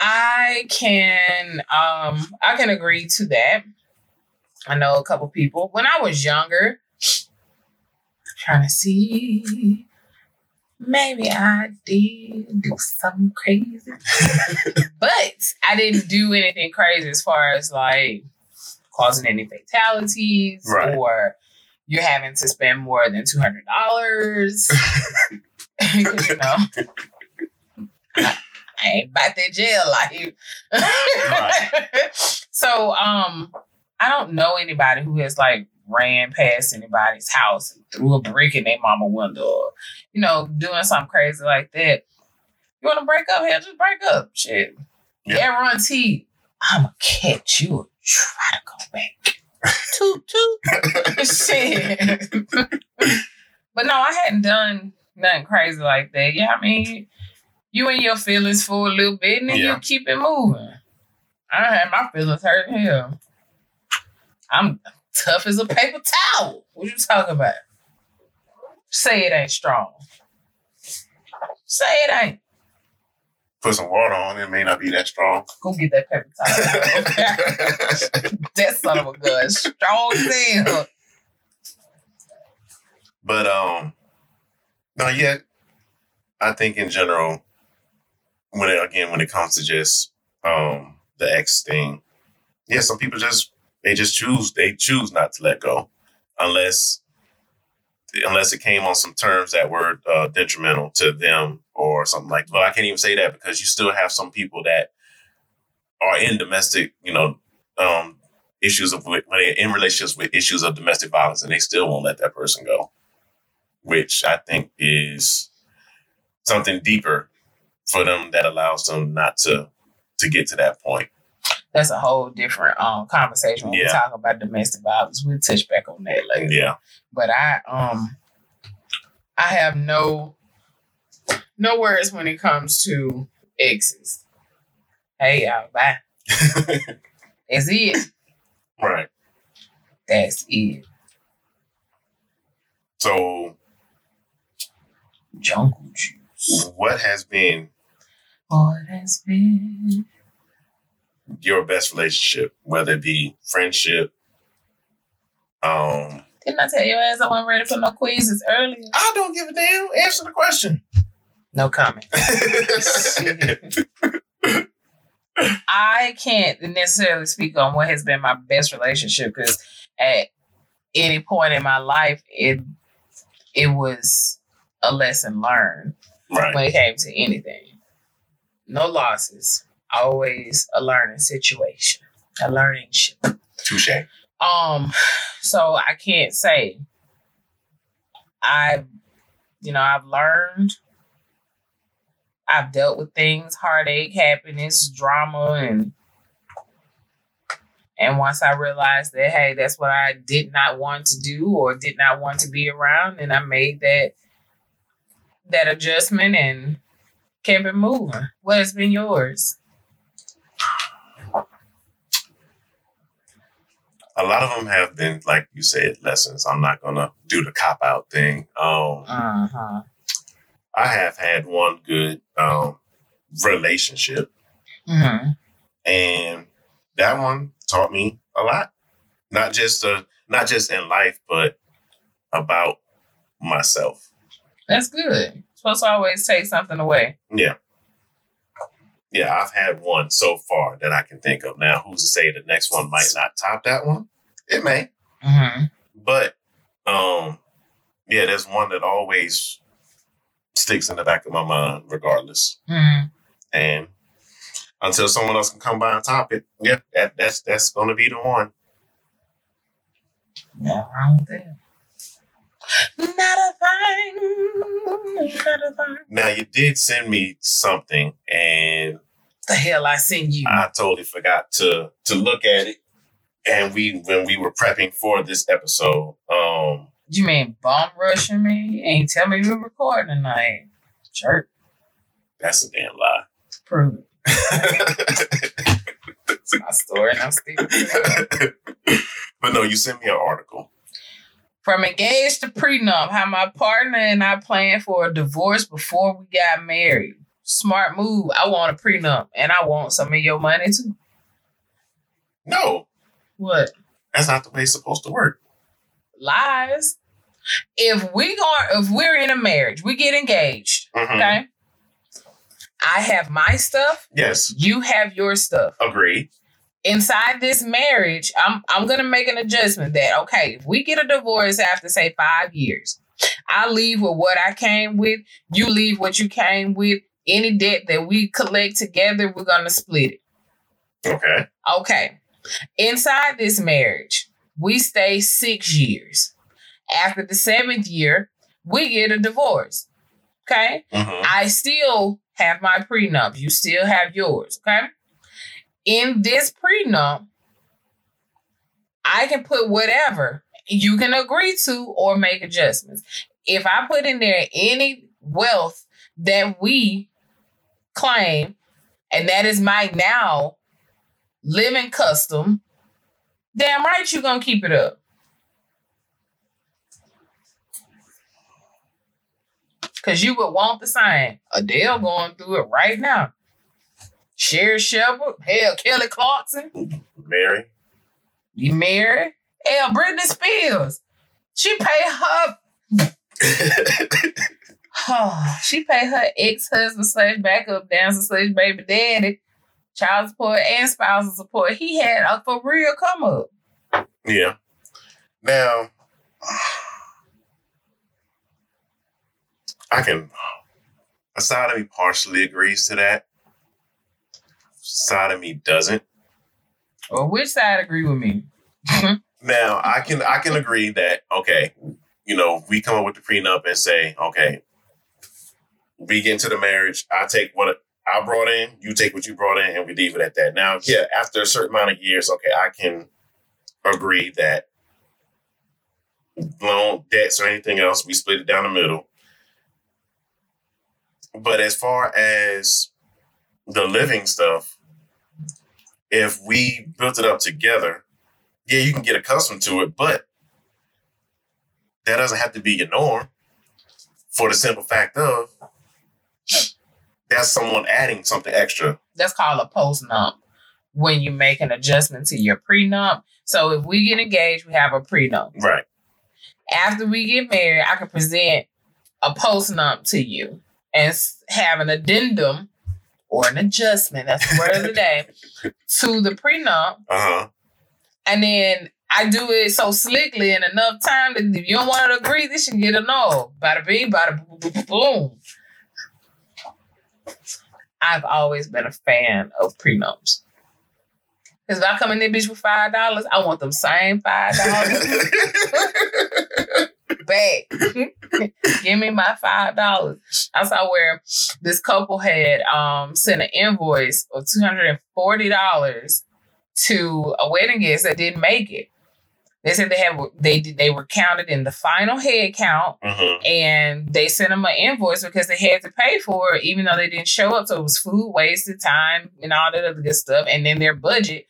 I can um I can agree to that. I know a couple people. When I was younger, trying to see maybe I did do something crazy. but I didn't do anything crazy as far as like causing any fatalities Right. or you're having to spend more than two hundred dollars. you know. I ain't about that jail life. so um I don't know anybody who has like ran past anybody's house and threw a brick in their mama window or, you know, doing something crazy like that. You wanna break up? Hell, just break up. Shit. Yeah. Guarantee I'ma catch you try to go back. toot toot. Shit. but no, I hadn't done nothing crazy like that. Yeah, I mean, you in your feelings for a little bit and then Yeah. you keep it moving. I had my feelings hurt hell. I'm tough as a paper towel. What you talking about? Say it ain't strong. Say it ain't. Put some water on it, may not be that strong. Go get that paper towel. that son of a gun. Strong as hell. But um, no, yet. I think in general, when it, again when it comes to just um the ex thing, yeah, some people just they just choose they choose not to let go, unless unless it came on some terms that were uh, detrimental to them or something like. Well, I can't even say that because you still have some people that are in domestic, you know, um, issues of when they're in relationships with issues of domestic violence, and they still won't let that person go which I think is something deeper for them that allows them not to to get to that point. That's a whole different um conversation when we talk about domestic violence. We'll touch back on that later. Yeah, But I um I have no no words when it comes to exes. Hey y'all, bye. That's it. right. That's it. So, Jungle juice. what has been What has been your best relationship, whether it be friendship? Um, Didn't I tell you ass I wasn't ready for no quizzes earlier? I don't give a damn. Answer the question. No comment. I can't necessarily speak on what has been my best relationship because at any point in my life, it it was a lesson learned right. when it came to anything. No losses, always a learning situation, a learning ship. Touche. Um, so I can't say I've, you know, I've learned. I've dealt with things, heartache, happiness, drama, and and once I realized that, hey, that's what I did not want to do or did not want to be around, and I made that that adjustment and kept it moving. What has been yours? A lot of them have been, like you said, lessons. I'm not gonna do the cop out thing. Um, Uh huh. I have had one good um relationship, hmm and that one taught me a lot. Not just uh, not just in life, but about myself. That's good. Supposed to always take something away. Yeah. Yeah, I've had one so far that I can think of. Now, who's to say the next one might not top that one? It may. Mm-hmm. But um yeah, there's one that always sticks in the back of my mind regardless. Mm-hmm. And until someone else can come by and top it, yeah, that, that's that's gonna be the one. Nothing wrong that. Not a thing. Not a thing. Now you did send me something and The hell I send you. I totally forgot to to look at it. And we when we were prepping for this episode, um, you mean bomb rushing me? Ain't tell me were recording tonight. Jerk. That's a damn lie. Prove it. It's my story, and I'm but no, you sent me an article. From engaged to prenup, how my partner and I planned for a divorce before we got married. Smart move. I want a prenup, and I want some of your money too. No, What? that's not the way it's supposed to work. Lies. If we are if we're in a marriage, we get engaged. Mhm. Okay. I have my stuff. Yes, You have your stuff. agreed. Inside this marriage, I'm I'm gonna make an adjustment that okay, if we get a divorce after say five years, I leave with what I came with, you leave what you came with. Any debt that we collect together, we're gonna split it. Okay. Okay. Inside this marriage, we stay six years. After the seventh year, we get a divorce. Okay. hmm I still have my prenup. You still have yours. Okay. In this prenup, I can put whatever you can agree to or make adjustments. If I put in there any wealth that we claim, and that is my now living custom, damn right you're gonna keep it up. Cause you would want the same. Adele going through it right now. Sherri Shepherd, hell, Kelly Clarkson, Mary. you married. Hell, Britney Spears. She pay her she paid her ex-husband slash backup dancer slash baby daddy child support and spousal support. He had a for real come up. yeah. Now, I can. A side of me partially agrees to that. Side of me doesn't. Well, which side agree with me? Now I can I can agree that okay, you know, we come up with the prenup and say, okay, we get into the marriage, I take what I brought in, you take what you brought in, and we leave it at that. Now, yeah, after a certain amount of years, okay, I can agree that loan debts or anything else, we split it down the middle. But as far as the living stuff, if we built it up together, yeah, you can get accustomed to it, but that doesn't have to be your norm for the simple fact of that's someone adding something extra. That's called a post-nup when you make an adjustment to your prenup. So if we get engaged, we have a prenup. Right. After we get married, I can present a post-nup to you and have an addendum or an adjustment, that's the word of the day, to the prenup Uh-huh. And then I do it so slickly in enough time that if you don't want to agree, this should get a no. Bada bing, bada boom. I've always been a fan of prenups. Because if I come in there bitch with five dollars, I want them same five dollars back. Give me my five dollars. I saw where this couple had um sent an invoice of two hundred and forty dollars to a wedding guest that didn't make it. They said they have they they were counted in the final head count Mhm. and they sent them an invoice because they had to pay for it even though they didn't show up. So it was food wasted, time, and all that other good stuff. And then their budget.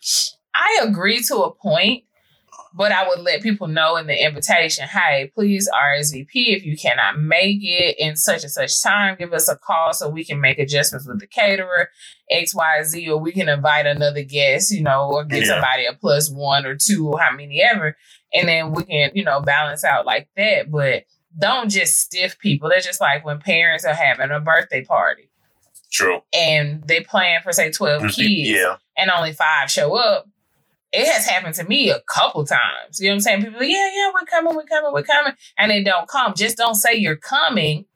I agree to a point, but I would let people know in the invitation, hey, please RSVP if you cannot make it in such and such time. Give us a call so we can make adjustments with the caterer, X, Y, Z, or we can invite another guest, you know, or give Yeah. somebody a plus one or two or how many ever. And then we can, you know, balance out like that. But don't just stiff people. They're just like when parents are having a birthday party True. and they plan for say 12 mm-hmm. kids Yeah. and only five show up. It has happened to me a couple times. You know what I'm saying? People, are, yeah, yeah, we're coming, we're coming, we're coming, and they don't come. Just don't say you're coming,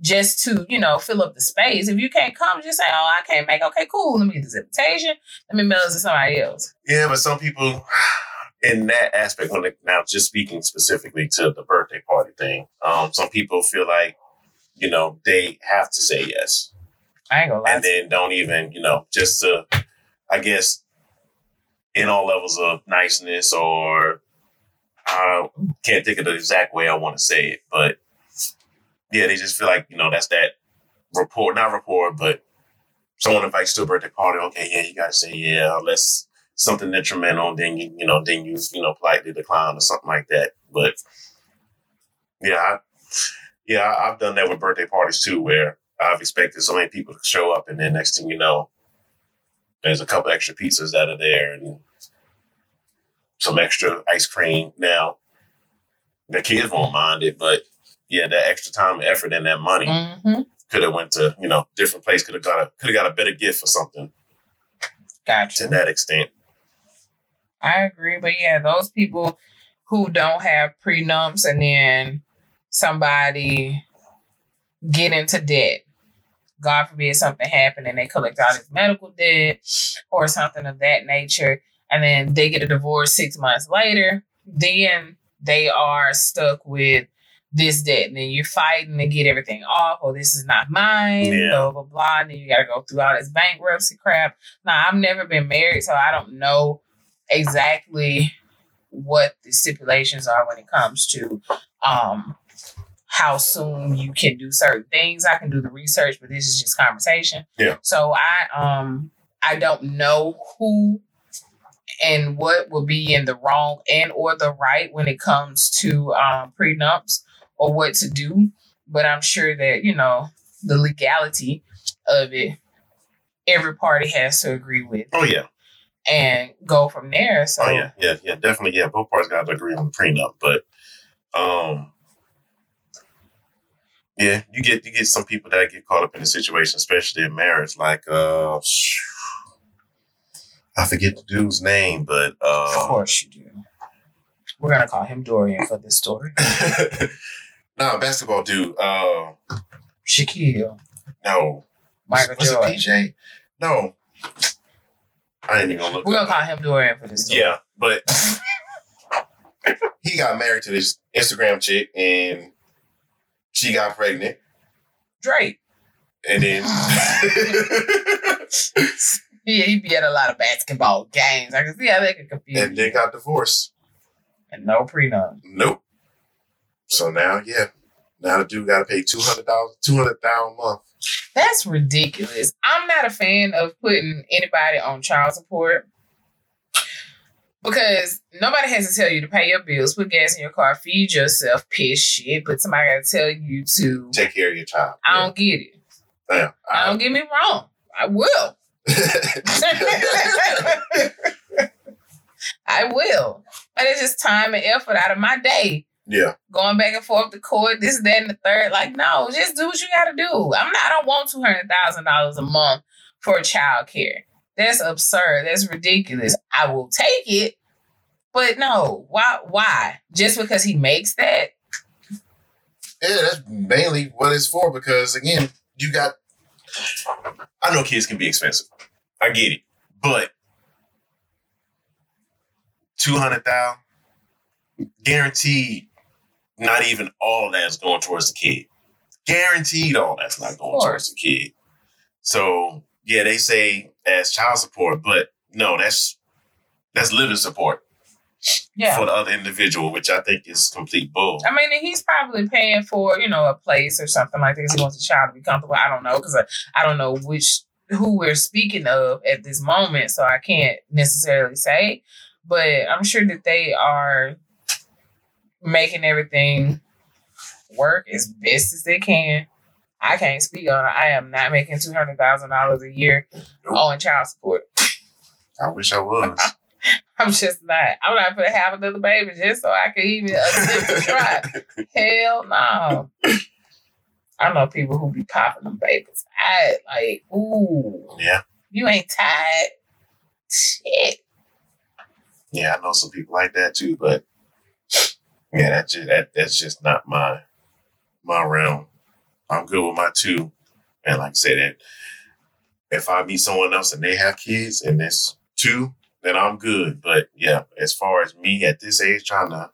just to you know fill up the space. If you can't come, just say, oh, I can't make. Okay, cool. Let me get this invitation. Let me mail it to somebody else. Yeah, but some people in that aspect, when they, now just speaking specifically to the birthday party thing, um, some people feel like, you know, they have to say yes. I ain't gonna lie. and then don't even, you know, just to, I guess, in all levels of niceness or I can't think of the exact way I want to say it, but yeah, they just feel like, you know, that's that rapport, not rapport, but someone invites you to a birthday party. Okay, yeah, you gotta say yeah, unless something detrimental, then you you know then you you know politely decline or something like that. But yeah, I, yeah, I've done that with birthday parties too, where I've expected so many people to show up, and then next thing you know, there's a couple extra pizzas out of there and some extra ice cream. Now, the kids won't mind it, but yeah, that extra time, effort, and that money Mm-hmm. could have went to you know different place. Could have got a could have got a better gift or something Got to that extent. I agree, but yeah, those people who don't have prenups and then somebody get into debt. God forbid something happen and they collect all his medical debt or something of that nature, and then they get a divorce six months later, then they are stuck with this debt. And then you're fighting to get everything off, or this is not mine, Yeah. blah, blah, blah. And then you got to go through all this bankruptcy crap. Now, I've never been married, so I don't know exactly what the stipulations are when it comes to um how soon you can do certain things. I can do the research, but this is just conversation. Yeah. So I um I don't know who and what will be in the wrong and or the right when it comes to um prenups or what to do. But I'm sure that, you know, the legality of it, every party has to agree with Oh yeah, and go from there. So oh yeah, yeah, yeah, definitely. Yeah, both parties got to agree on the prenup, but um, yeah, you get you get some people that get caught up in the situation, especially in marriage. Like uh, I forget the dude's name, but uh, of course you do. We're gonna call him Dorian for this story. no basketball dude. Uh, Shaquille, no, Michael was it Jordan. PJ? No, I ain't even gonna look. We're gonna call him Dorian for this story. Yeah, but he got married to this Instagram chick, and she got pregnant, Drake. and then Yeah, he be at a lot of basketball games. I can see how that could confuse and then got divorced. And no prenup. Nope. So now, yeah, now the dude got to pay two hundred dollars, two hundred thousand a month. That's ridiculous. I'm not a fan of putting anybody on child support because nobody has to tell you to pay your bills, put gas in your car, feed yourself, piss shit, but somebody got to tell you to. Take care of your child. I don't get it. Yeah. I don't get me wrong. I will. I will. But it's just time and effort out of my day. yeah. Going back and forth to court, this, that, and the third. Like, no, just do what you gotta do. I'm not I don't want two hundred thousand dollars a month for child care. That's absurd. That's ridiculous. I will take it, but no, why why? Just because he makes that? Yeah, that's mainly what it's for because again, you got I know kids can be expensive. I get it. But two hundred thousand guaranteed not even all of that's going towards the kid. Guaranteed all that's not going towards the kid. So yeah, they say as child support, but no, that's that's living support Yeah. for the other individual, which I think is complete bull. I mean, he's probably paying for, you know, a place or something like this. He wants the child to be comfortable. I don't know because I, I don't know which who we're speaking of at this moment, so I can't necessarily say. But I'm sure that they are making everything work as best as they can. I can't speak on it. I am not making two hundred thousand dollars a year on child support. I wish I was. I'm just not. I'm not gonna have another baby just so I can even attempt to try. Hell no. I know people who be popping them babies. I like, ooh, yeah. you ain't tired. Shit. Yeah, I know some people like that too, but yeah, that's just that, that's just not my my realm. I'm good with my two, and like I said, that if I meet someone else and they have kids and it's two, then I'm good. But yeah, as far as me at this age trying to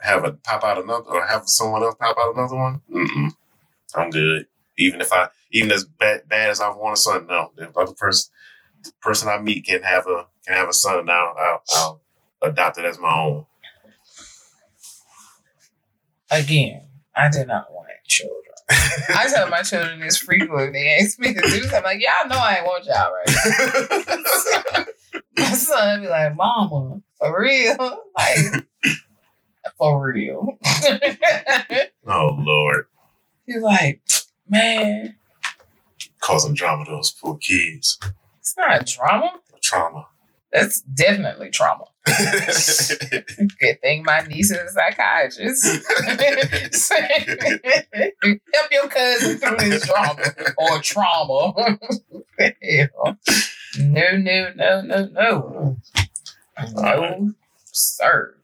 have a pop out another or have someone else pop out another one, mm-mm, I'm good. Even if I, even as bad, bad as I want a son, no, the other person, the person I meet can have a can have a son now. I'll, I'll adopt it as my own. Again, I did not want children. I tell my children this frequently. They ask me to do something. I'm like, y'all know I ain't want y'all right. my son be like, Mama, for real? Like, for real. oh Lord. He's like, man. Causing drama to those poor kids. It's not drama. Trauma. That's definitely trauma. Good thing my niece is a psychiatrist. Help your cousin through this drama or trauma. no, no, no, no, no. No, sir.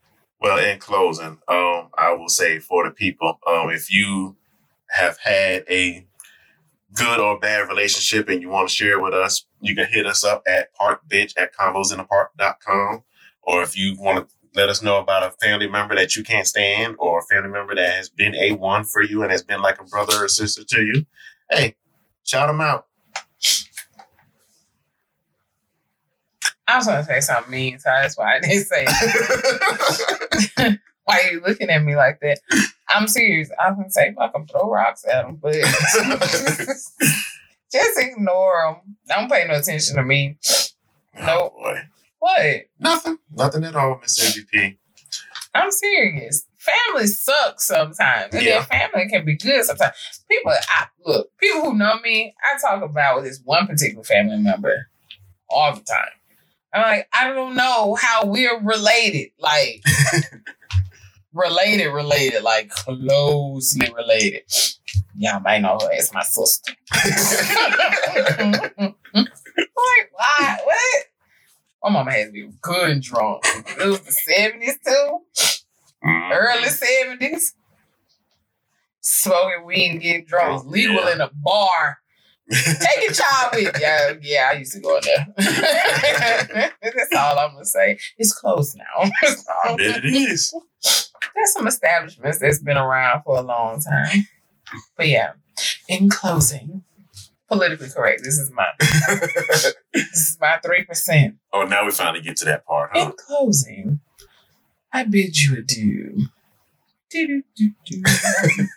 Well, in closing, um, I will say for the people, um, if you have had a good or bad relationship and you want to share it with us, you can hit us up at parkbench at convosinthepark.com. Or if you want to let us know about a family member that you can't stand or a family member that has been A1 for you and has been like a brother or sister to you, hey, shout them out. I was going to say something mean, so that's why I didn't say it. why are you looking at me like that? I'm serious. I was going to say, fuck them, throw rocks at them, but just ignore them. Don't pay no attention to me. Oh, Nope. boy. What? Nothing. Nothing at all, Miss MVP. I'm serious. Family sucks sometimes. And Yeah. then family can be good sometimes. People, I, look, people who know me, I talk about this one particular family member all the time. I'm like, I don't know how we're related. Like, related, related, like closely related. Y'all might know her as my sister. like, why? What? My mama had to be good and drunk. It was the 70s too Mhm. early seventies. Smoking weed and getting drunk was legal Yeah. in a bar. Take your child with you. Yeah, yeah, I used to go in there. That's all I'm gonna say. It's closed now. I bet it is. There's some establishments that's been around for a long time. But yeah, in closing, politically correct. This is my this is my three percent. oh, now we finally get to that part, huh? In closing, I bid you adieu.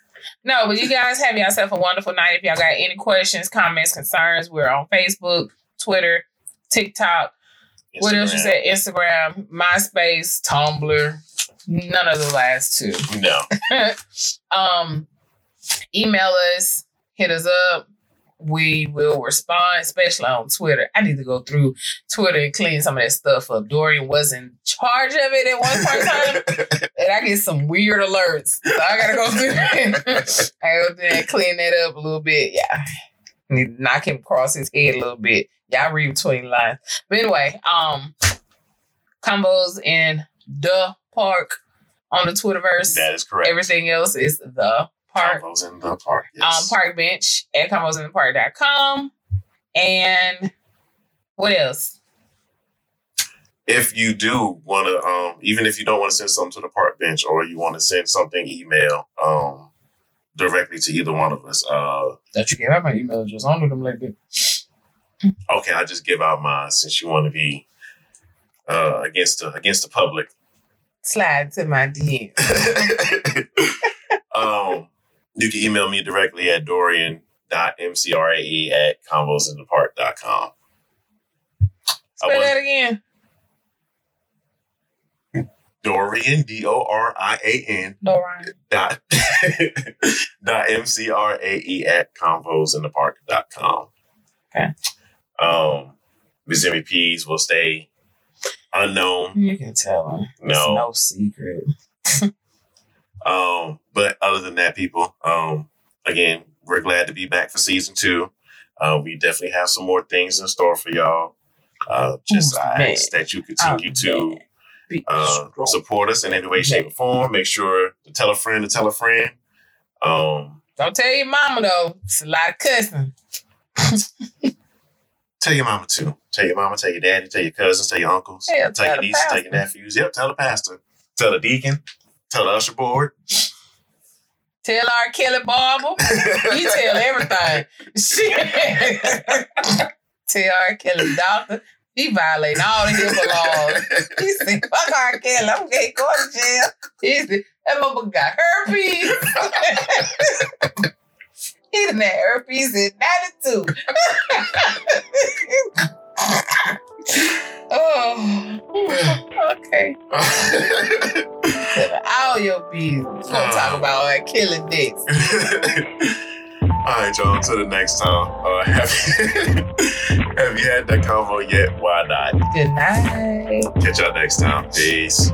No, but you guys have yourself a wonderful night. If y'all got any questions, comments, concerns, we're on Facebook, Twitter, TikTok. What else you said? Instagram, MySpace, Tumblr. None of the last two. No. um, email us, hit us up. We will respond, especially on Twitter. I need to go through Twitter and clean some of that stuff up. Dorian was in charge of it at one point in time, and I get some weird alerts. So I gotta go through that. I go through and clean that up a little bit. Yeah. Need to knock him across his head a little bit. Y'all read between lines. But anyway, um, Convos in the park on the Twitterverse. that is correct. Everything else is the park. Convos in the park. Yes. Um, park bench at convosinthepark.com. And what else? if you do want to, um, even if you don't want to send something to the park bench or you want to send something email, um, directly to either one of us, uh, That you gave out my email address. I don't do them like that. okay, I just give out mine since you want to be uh, against the against the public. Slide to my DM. um, you can email me directly at dorian.mcrae at convosinthepark.com. Say that again. Dorian, D O R I A N, No, Ryan. dot, dot M-C-R-A-E at convosinthepark.com. Okay. Um, Miss MVPs will stay unknown. You can tell them. It's No. no secret. Um, but other than that, people, um, again, we're glad to be back for season two. Uh, we definitely have some more things in store for y'all. Uh, just Who's I mad? ask that you continue I'm to uh, support us in any way, shape, or form. Make sure to tell a friend to tell a friend. Um, Don't tell your mama though. It's a lot of cussing. tell your mama too. Tell your mama, tell your daddy, tell your cousins, tell your uncles, Yeah, tell tell your nieces, tell your nephews. Yep, tell the pastor, tell the deacon, tell usher board. Tell R. Kelly Barber. you tell everything. Tell R. Kelly doctor. He violating all the HIPAA laws. He said, fuck R. Kelly. I'm gonna go to jail. He said, that motherfucker got herpes. He done had herpes in 92. oh, okay. All your business. We're gonna talk about uh, killing dicks. All right, y'all. Until the next time. Uh, have, have you had that convo yet? Why not? Good night. Catch y'all next time. Peace.